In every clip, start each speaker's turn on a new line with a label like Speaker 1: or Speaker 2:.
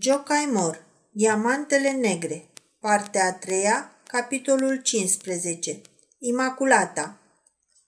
Speaker 1: Jocai Mor, Diamantele Negre, partea a treia, capitolul 15, Imaculata.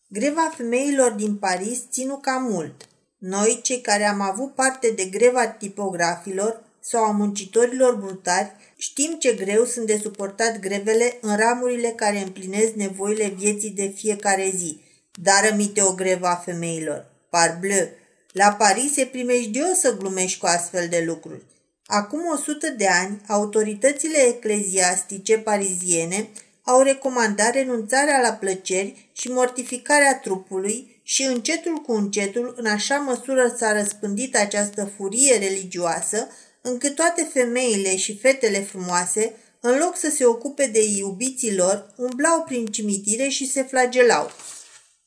Speaker 1: Greva femeilor din Paris ținu cam mult. Noi, cei care am avut parte de greva tipografilor sau a muncitorilor brutari, știm ce greu sunt de suportat grevele în ramurile care împlinesc nevoile vieții de fiecare zi. Dar rămite o greva a femeilor. Parbleu! La Paris e primejdios să glumești cu astfel de lucruri. Acum 100 de ani, autoritățile ecleziastice pariziene au recomandat renunțarea la plăceri și mortificarea trupului și încetul cu încetul, în așa măsură s-a răspândit această furie religioasă, încât toate femeile și fetele frumoase, în loc să se ocupe de iubiții lor, umblau prin cimitire și se flagelau.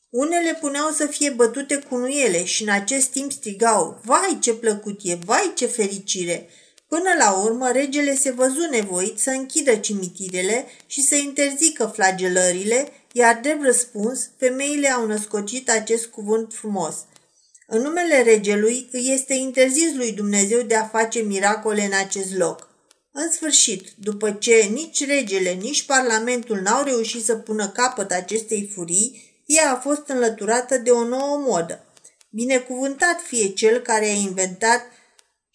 Speaker 1: Unele puneau să fie bătute cu nuiele și în acest timp strigau, Vai ce plăcut e, vai ce fericire! Până la urmă, regele se văzu nevoit să închidă cimitirele și să interzică flagelările, iar drept răspuns, femeile au născocit acest cuvânt frumos. În numele regelui îi este interzis lui Dumnezeu de a face miracole în acest loc. În sfârșit, după ce nici regele, nici parlamentul n-au reușit să pună capăt acestei furii, ea a fost înlăturată de o nouă modă. Binecuvântat fie cel care a inventat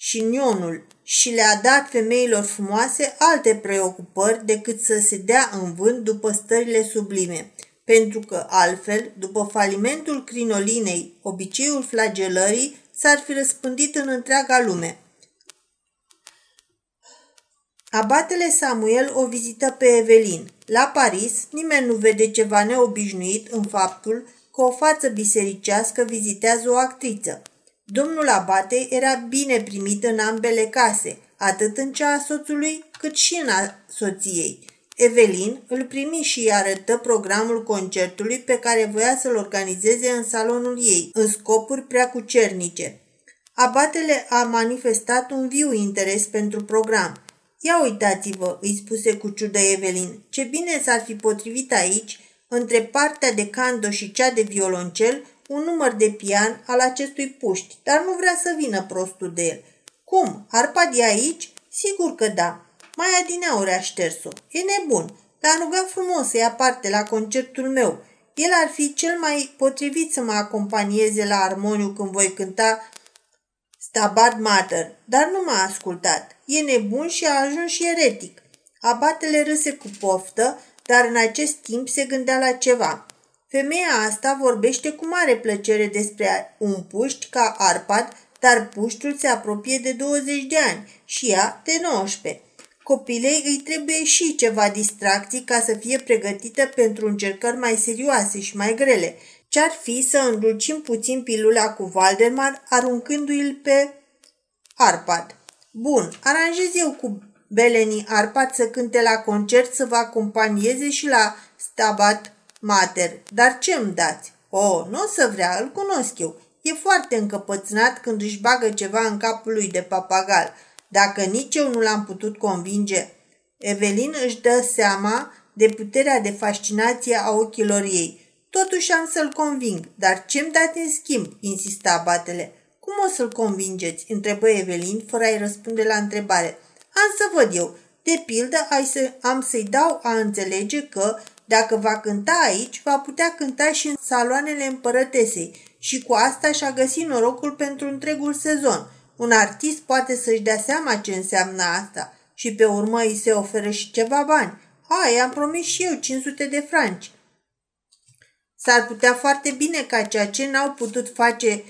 Speaker 1: șinionul și le-a dat femeilor frumoase alte preocupări decât să se dea în vânt după stările sublime, pentru că altfel, după falimentul crinolinei, obiceiul flagelării s-ar fi răspândit în întreaga lume. Abatele Samuel o vizită pe Evelin. La Paris, nimeni nu vede ceva neobișnuit în faptul că o față bisericească vizitează o actriță. Domnul Abate era bine primit în ambele case, atât în cea a soțului, cât și în a soției. Evelin îl primi și îi arătă programul concertului pe care voia să-l organizeze în salonul ei, în scopuri prea cucernice. Abatele a manifestat un viu interes pentru program. Ia uitați-vă, îi spuse cu ciudă Evelin, ce bine s-ar fi potrivit aici, între partea de cando și cea de violoncel, un număr de pian al acestui puști, dar nu vrea să vină prostul de el. Cum? Arpad e aici? Sigur că da. Mai adineauri a șters-o. E nebun. L-a rugat frumos să ia parte la concertul meu. El ar fi cel mai potrivit să mă acompanieze la armoniu când voi cânta Stabat Mater, dar nu m-a ascultat. E nebun și a ajuns și eretic. Abatele râse cu poftă, dar în acest timp se gândea la ceva. Femeia asta vorbește cu mare plăcere despre un puști ca Arpad, dar puștul se apropie de 20 de ani și ea de 19. Copilei îi trebuie și ceva distracții ca să fie pregătită pentru încercări mai serioase și mai grele. Ce-ar fi să îndulcim puțin pilula cu Valdemar, aruncându-i pe Arpad. Bun, aranjez eu cu Beleni Arpad să cânte la concert să vă acompanieze și la Stabat Mater, dar ce îmi dați? Oh, nu o să vrea, îl cunosc eu. E foarte încăpățânat când își bagă ceva în capul lui de papagal. Dacă nici eu nu l-am putut convinge. Evelin își dă seama de puterea de fascinație a ochilor ei. Totuși am să-l conving, dar ce-mi dați în schimb? insista batele. Cum o să-l convingeți? întrebă Evelin, fără a-i răspunde la întrebare. Am să văd eu. De pildă, ai să, am să-i dau a înțelege că, dacă va cânta aici, va putea cânta și în saloanele împărătesei și cu asta și-a găsit norocul pentru întregul sezon. Un artist poate să-și dea seama ce înseamnă asta și pe urmă îi se oferă și ceva bani. A, i-am promis și eu 500 de franci. S-ar putea foarte bine ca ceea ce n-au putut face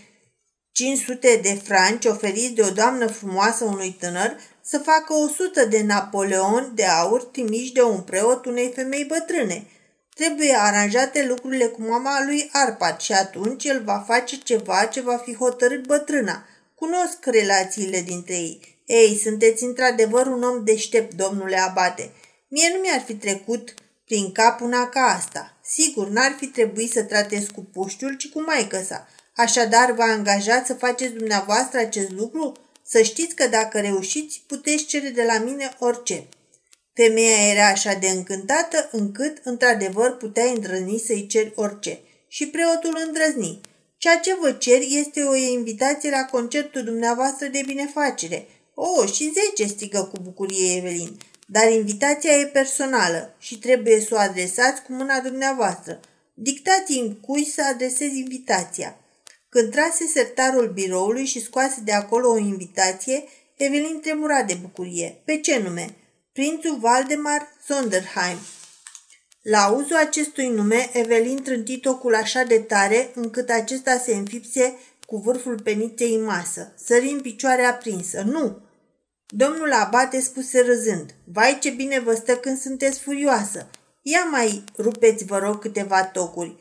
Speaker 1: 500 de franci oferiți de o doamnă frumoasă unui tânăr să facă 100 de Napoleon de aur trimiși de un preot unei femei bătrâne. Trebuie aranjate lucrurile cu mama lui Arpad și atunci el va face ceva ce va fi hotărât bătrâna. Cunosc relațiile dintre ei. Ei, sunteți într-adevăr un om deștept, domnule Abate. Mie nu mi-ar fi trecut prin cap una ca asta. Sigur, n-ar fi trebuit să tratez cu puștiul, ci cu maică sa. Așadar, vă angajați să faceți dumneavoastră acest lucru? Să știți că dacă reușiți, puteți cere de la mine orice. Femeia era așa de încântată încât, într-adevăr, putea îndrăzni să-i ceri orice. Și preotul îndrăzni. Ceea ce vă cer este o invitație la concertul dumneavoastră de binefacere. O, și zece, strigă cu bucurie Evelin. Dar invitația e personală și trebuie să o adresați cu mâna dumneavoastră. Dictați-mi cui să adresez invitația. Când trase sertarul biroului și scoase de acolo o invitație, Evelin tremura de bucurie. Pe ce nume? Prințul Valdemar Sonderheim. La auzul acestui nume, Evelin trânti tocul așa de tare încât acesta se înfipse cu vârful peniței în masă. Sări în picioare aprinsă. Nu! Domnul abate spuse râzând. Vai ce bine vă stă când sunteți furioasă. Ia mai rupeți, vă rog, câteva tocuri.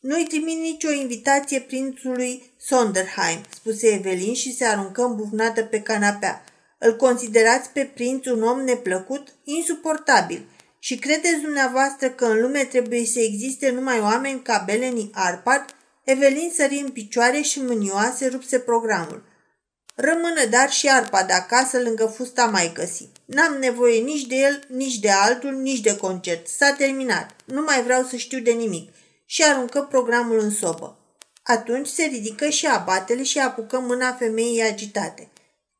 Speaker 1: Nu-i trimit nicio invitație prințului Sonderheim, spuse Evelin și se aruncă îmbufnată pe canapea. Îl considerați pe prinț un om neplăcut? Insuportabil. Și credeți dumneavoastră că în lume trebuie să existe numai oameni ca Belenii Arpad? Evelin sări în picioare și mânioase rupse programul. Rămână dar și Arpad acasă lângă fusta mai găsi. N-am nevoie nici de el, nici de altul, nici de concert. S-a terminat. Nu mai vreau să știu de nimic. Și aruncă programul în sobă. Atunci se ridică și abatele și apucă mâna femeii agitate.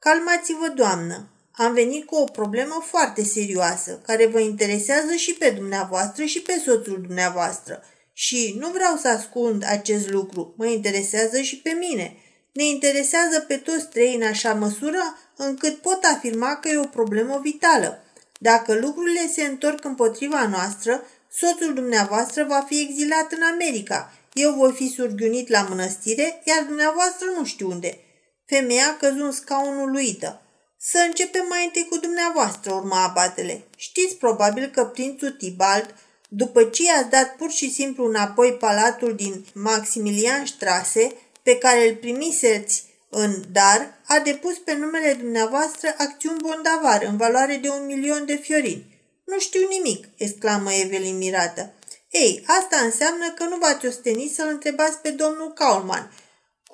Speaker 1: Calmați-vă, doamnă. Am venit cu o problemă foarte serioasă, care vă interesează și pe dumneavoastră și pe soțul dumneavoastră. Și nu vreau să ascund acest lucru, mă interesează și pe mine. Ne interesează pe toți trei în așa măsură încât pot afirma că e o problemă vitală. Dacă lucrurile se întorc împotriva noastră, soțul dumneavoastră va fi exilat în America. Eu voi fi surghiunit la mănăstire, iar dumneavoastră nu știu unde. Femeia căzu în scaunul luită. Să începem mai întâi cu dumneavoastră, urma abatele. Știți probabil că prințul Tibalt, după ce i-ați dat pur și simplu înapoi palatul din Maximilian Strase, pe care îl primiseți în dar, a depus pe numele dumneavoastră acțiuni bondavar în valoare de un milion de fiorini. Nu știu nimic, exclamă Evelyn mirată. Ei, asta înseamnă că nu v-ați ostenit să-l întrebați pe domnul Kaulman –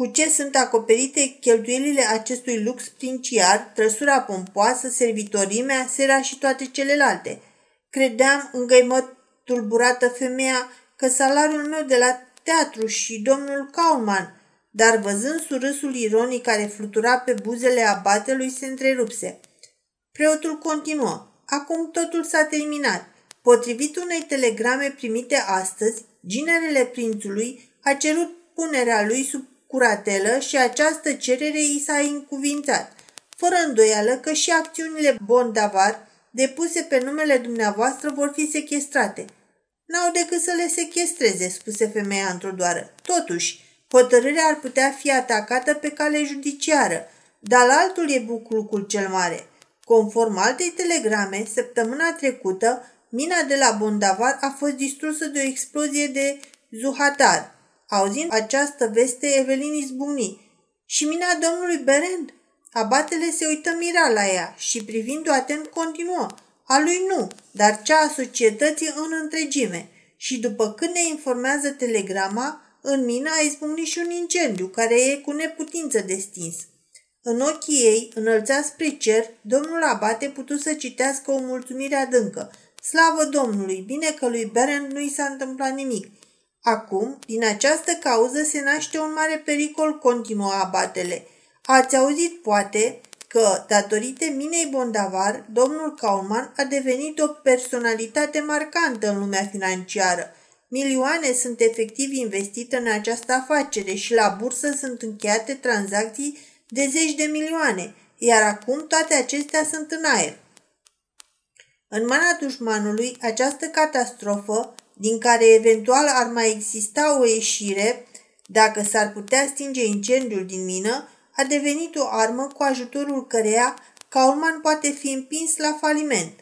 Speaker 1: cu ce sunt acoperite cheltuielile acestui lux princiar, trăsura pompoasă, servitorimea, sera și toate celelalte. Credeam, îngăimă tulburată femeia, că salariul meu de la teatru și domnul Kaulman, dar văzând surâsul ironic care flutura pe buzele abatelui, se întrerupse. Preotul continuă. Acum totul s-a terminat. Potrivit unei telegrame primite astăzi, ginerele prințului a cerut punerea lui sub curatelă și această cerere i s-a încuvințat, fără îndoială că și acțiunile bondavar depuse pe numele dumneavoastră vor fi sequestrate. N-au decât să le sechestreze, spuse femeia într-o doară. Totuși, hotărârea ar putea fi atacată pe cale judiciară, dar altul e buclucul cel mare. Conform altei telegrame, săptămâna trecută, mina de la Bondavar a fost distrusă de o explozie de zuhatar, Auzind această veste, Evelin izbucni. Și mina domnului Berend? Abatele se uită mira la ea și privind-o atent continuă. A lui nu, dar cea a societății în întregime. Și după când ne informează telegrama, în mina a izbucnit și un incendiu, care e cu neputință de stins. În ochii ei, înălțat spre cer, domnul Abate putu să citească o mulțumire adâncă. Slavă Domnului, bine că lui Berend nu i s-a întâmplat nimic. Acum, din această cauză se naște un mare pericol, continua abatele. Ați auzit, poate, că, datorită minei Bondavar, domnul Kaulman a devenit o personalitate marcantă în lumea financiară. Milioane sunt efectiv investite în această afacere și la bursă sunt încheiate tranzacții de zeci de milioane, iar acum toate acestea sunt în aer. În mâna dușmanului, această catastrofă din care eventual ar mai exista o ieșire, dacă s-ar putea stinge incendiul din mină, a devenit o armă cu ajutorul căreia Kaulman poate fi împins la faliment.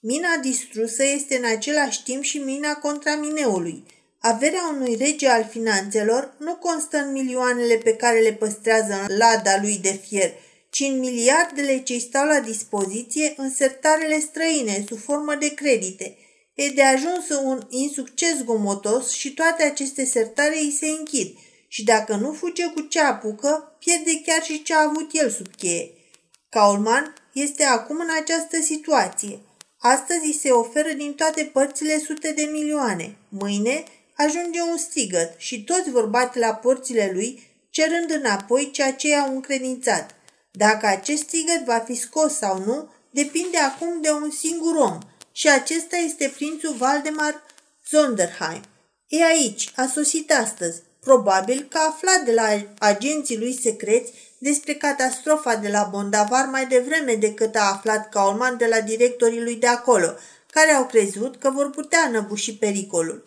Speaker 1: Mina distrusă este în același timp și mina contra mineului. Averea unui rege al finanțelor nu constă în milioanele pe care le păstrează în lada lui de fier, ci în miliardele ce stau la dispoziție în sertarele străine sub formă de credite – E de ajuns un insucces gomotos și toate aceste sertare îi se închid și dacă nu fuge cu ce apucă, pierde chiar și ce a avut el sub cheie. Kaulman este acum în această situație. Astăzi îi se oferă din toate părțile sute de milioane. Mâine ajunge un strigăt și toți vor bate la porțile lui, cerând înapoi ceea ce i-au încredințat. Dacă acest strigăt va fi scos sau nu, depinde acum de un singur om și acesta este prințul Valdemar Zonderheim. E aici, a sosit astăzi. Probabil că a aflat de la agenții lui secreți despre catastrofa de la Bondavar mai devreme decât a aflat Kaulman de la directorii lui de acolo, care au crezut că vor putea înăbuși pericolul.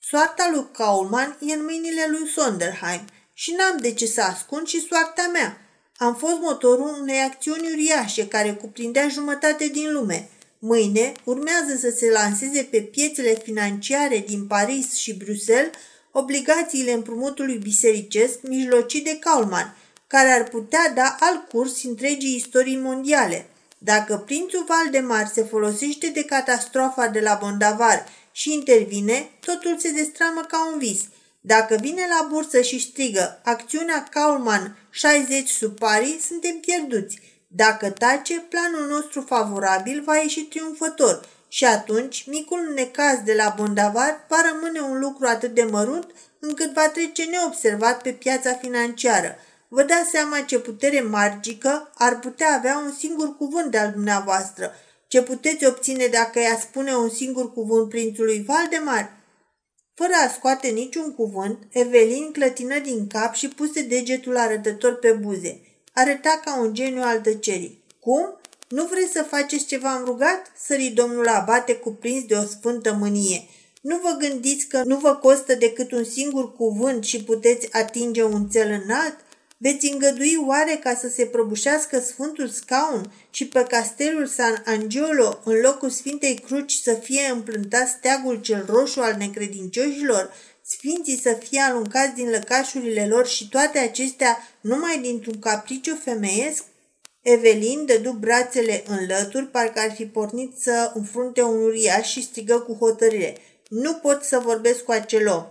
Speaker 1: Soarta lui Kaulman e în mâinile lui Sonderheim și n-am de ce să ascund și soarta mea. Am fost motorul unei acțiuni uriașe care cuprindea jumătate din lume. Mâine urmează să se lanseze pe piețele financiare din Paris și Bruxelles obligațiile împrumutului bisericesc mijlocit de Kaulman, care ar putea da alt curs întregii istorii mondiale. Dacă prințul Valdemar se folosește de catastrofa de la Bondavar și intervine, totul se destramă ca un vis. Dacă vine la bursă și strigă acțiunea Kaulman 60 sub pari, suntem pierduți. Dacă tace, planul nostru favorabil va ieși triumfător și atunci micul necaz de la Bondavar va rămâne un lucru atât de mărunt încât va trece neobservat pe piața financiară. Vă dați seama ce putere magică ar putea avea un singur cuvânt de al dumneavoastră. Ce puteți obține dacă ea spune un singur cuvânt prințului Valdemar? Fără a scoate niciun cuvânt, Evelin clătină din cap și puse degetul arătător pe buze. Arăta ca un geniu al tăcerii. Cum? Nu vreți să faceți ce v-am rugat?" sări domnul abate cuprins de o sfântă mânie. Nu vă gândiți că nu vă costă decât un singur cuvânt și puteți atinge un cel înalt? Veți îngădui oare ca să se prăbușească Sfântul Scaun și pe castelul San Angelo, în locul Sfintei Cruci, să fie împlântat steagul cel roșu al necredincioșilor, sfinții să fie aluncați din lăcașurile lor și toate acestea numai dintr-un capriciu femeiesc? Evelin dădu brațele în lături, parcă ar fi pornit să înfrunte un uriaș și strigă cu hotărâre. Nu pot să vorbesc cu acel om.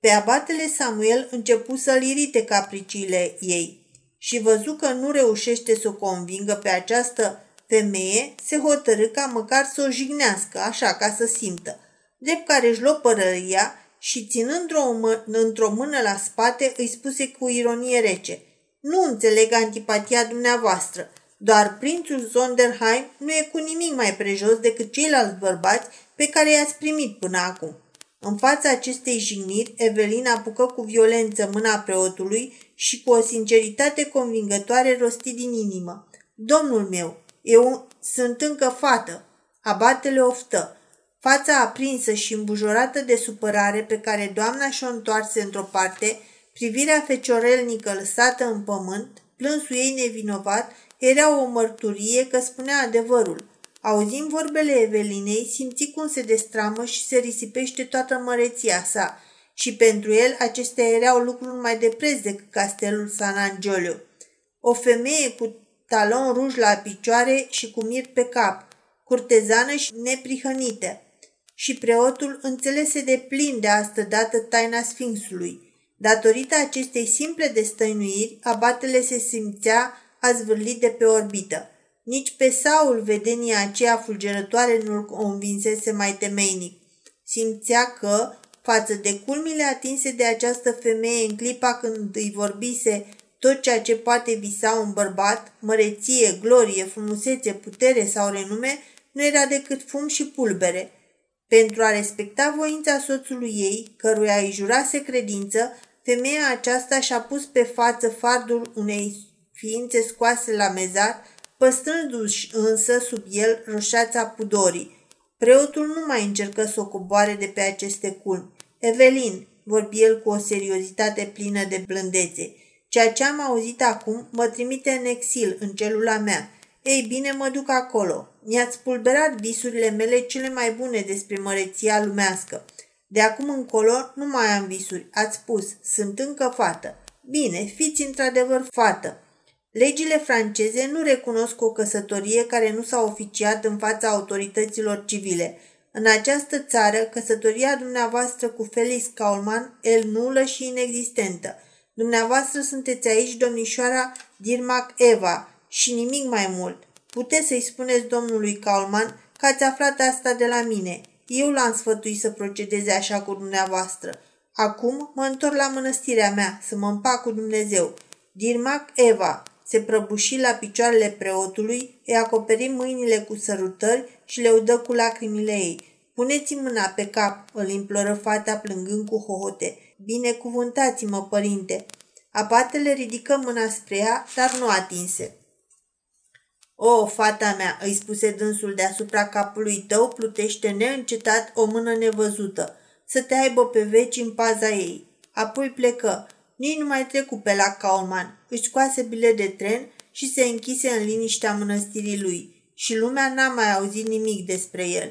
Speaker 1: Pe abatele Samuel începu să-l irite capriciile ei și văzu că nu reușește să o convingă pe această femeie, se hotărâ ca măcar să o jignească, așa, ca să simtă. Drept care își luă părăria și ținând-o într-o mână la spate, îi spuse cu ironie rece – nu înțeleg antipatia dumneavoastră. Doar prințul Zonderheim nu e cu nimic mai prejos decât ceilalți bărbați pe care i-ați primit până acum. În fața acestei jigniri, Evelina apucă cu violență mâna preotului și cu o sinceritate convingătoare rosti din inimă. Domnul meu, eu sunt încă fată. Abatele oftă. Fața aprinsă și îmbujorată de supărare pe care doamna și-o întoarse într-o parte, Privirea feciorelnică lăsată în pământ, plânsul ei nevinovat, era o mărturie că spunea adevărul. Auzind vorbele Evelinei, simți cum se destramă și se risipește toată măreția sa și pentru el acestea erau lucruri mai de preț decât castelul San Angelo. O femeie cu talon ruj la picioare și cu mir pe cap, curtezană și neprihănită. Și preotul înțelese de plin de astă dată taina Sfinxului – Datorită acestei simple destăinuiri, abatele se simțea azvârlit de pe orbită. Nici pe Saul vedenia aceea fulgerătoare nu-l convinsese mai temeinic. Simțea că, față de culmile atinse de această femeie în clipa când îi vorbise tot ceea ce poate visa un bărbat, măreție, glorie, frumusețe, putere sau renume, nu era decât fum și pulbere. Pentru a respecta voința soțului ei, căruia îi jurase credință, Femeia aceasta și-a pus pe față fardul unei ființe scoase la mezar, păstrându-și însă sub el roșața pudorii. Preotul nu mai încercă să o coboare de pe aceste culmi. Evelin, vorbi el cu o seriozitate plină de blândețe, ceea ce am auzit acum mă trimite în exil, în celula mea. Ei bine, mă duc acolo. Mi-ați pulberat visurile mele cele mai bune despre măreția lumească. De acum încolo nu mai am visuri. Ați spus, sunt încă fată. Bine, fiți într-adevăr fată. Legile franceze nu recunosc o căsătorie care nu s-a oficiat în fața autorităților civile. În această țară, căsătoria dumneavoastră cu Felix Kaulman e nulă și inexistentă. Dumneavoastră sunteți aici domnișoara Dirmac Eva și nimic mai mult. Puteți să-i spuneți domnului Kaulman că ați aflat asta de la mine. Eu l-am sfătuit să procedeze așa cu dumneavoastră. Acum mă întorc la mănăstirea mea să mă împac cu Dumnezeu. Dirmac Eva, se prăbuși la picioarele preotului, îi acoperi mâinile cu sărutări și le udă cu lacrimile ei. Puneți mâna pe cap, îl imploră fata plângând cu hohote. Binecuvântați-mă, părinte. Abatele ridică mâna spre ea, dar nu atinse. O, fata mea, îi spuse dânsul deasupra capului tău, plutește neîncetat o mână nevăzută, să te aibă pe veci în paza ei. Apoi plecă. Nici nu mai trecu pe la Kaulman. Își scoase bilet de tren și se închise în liniștea mănăstirii lui. Și lumea n-a mai auzit nimic despre el.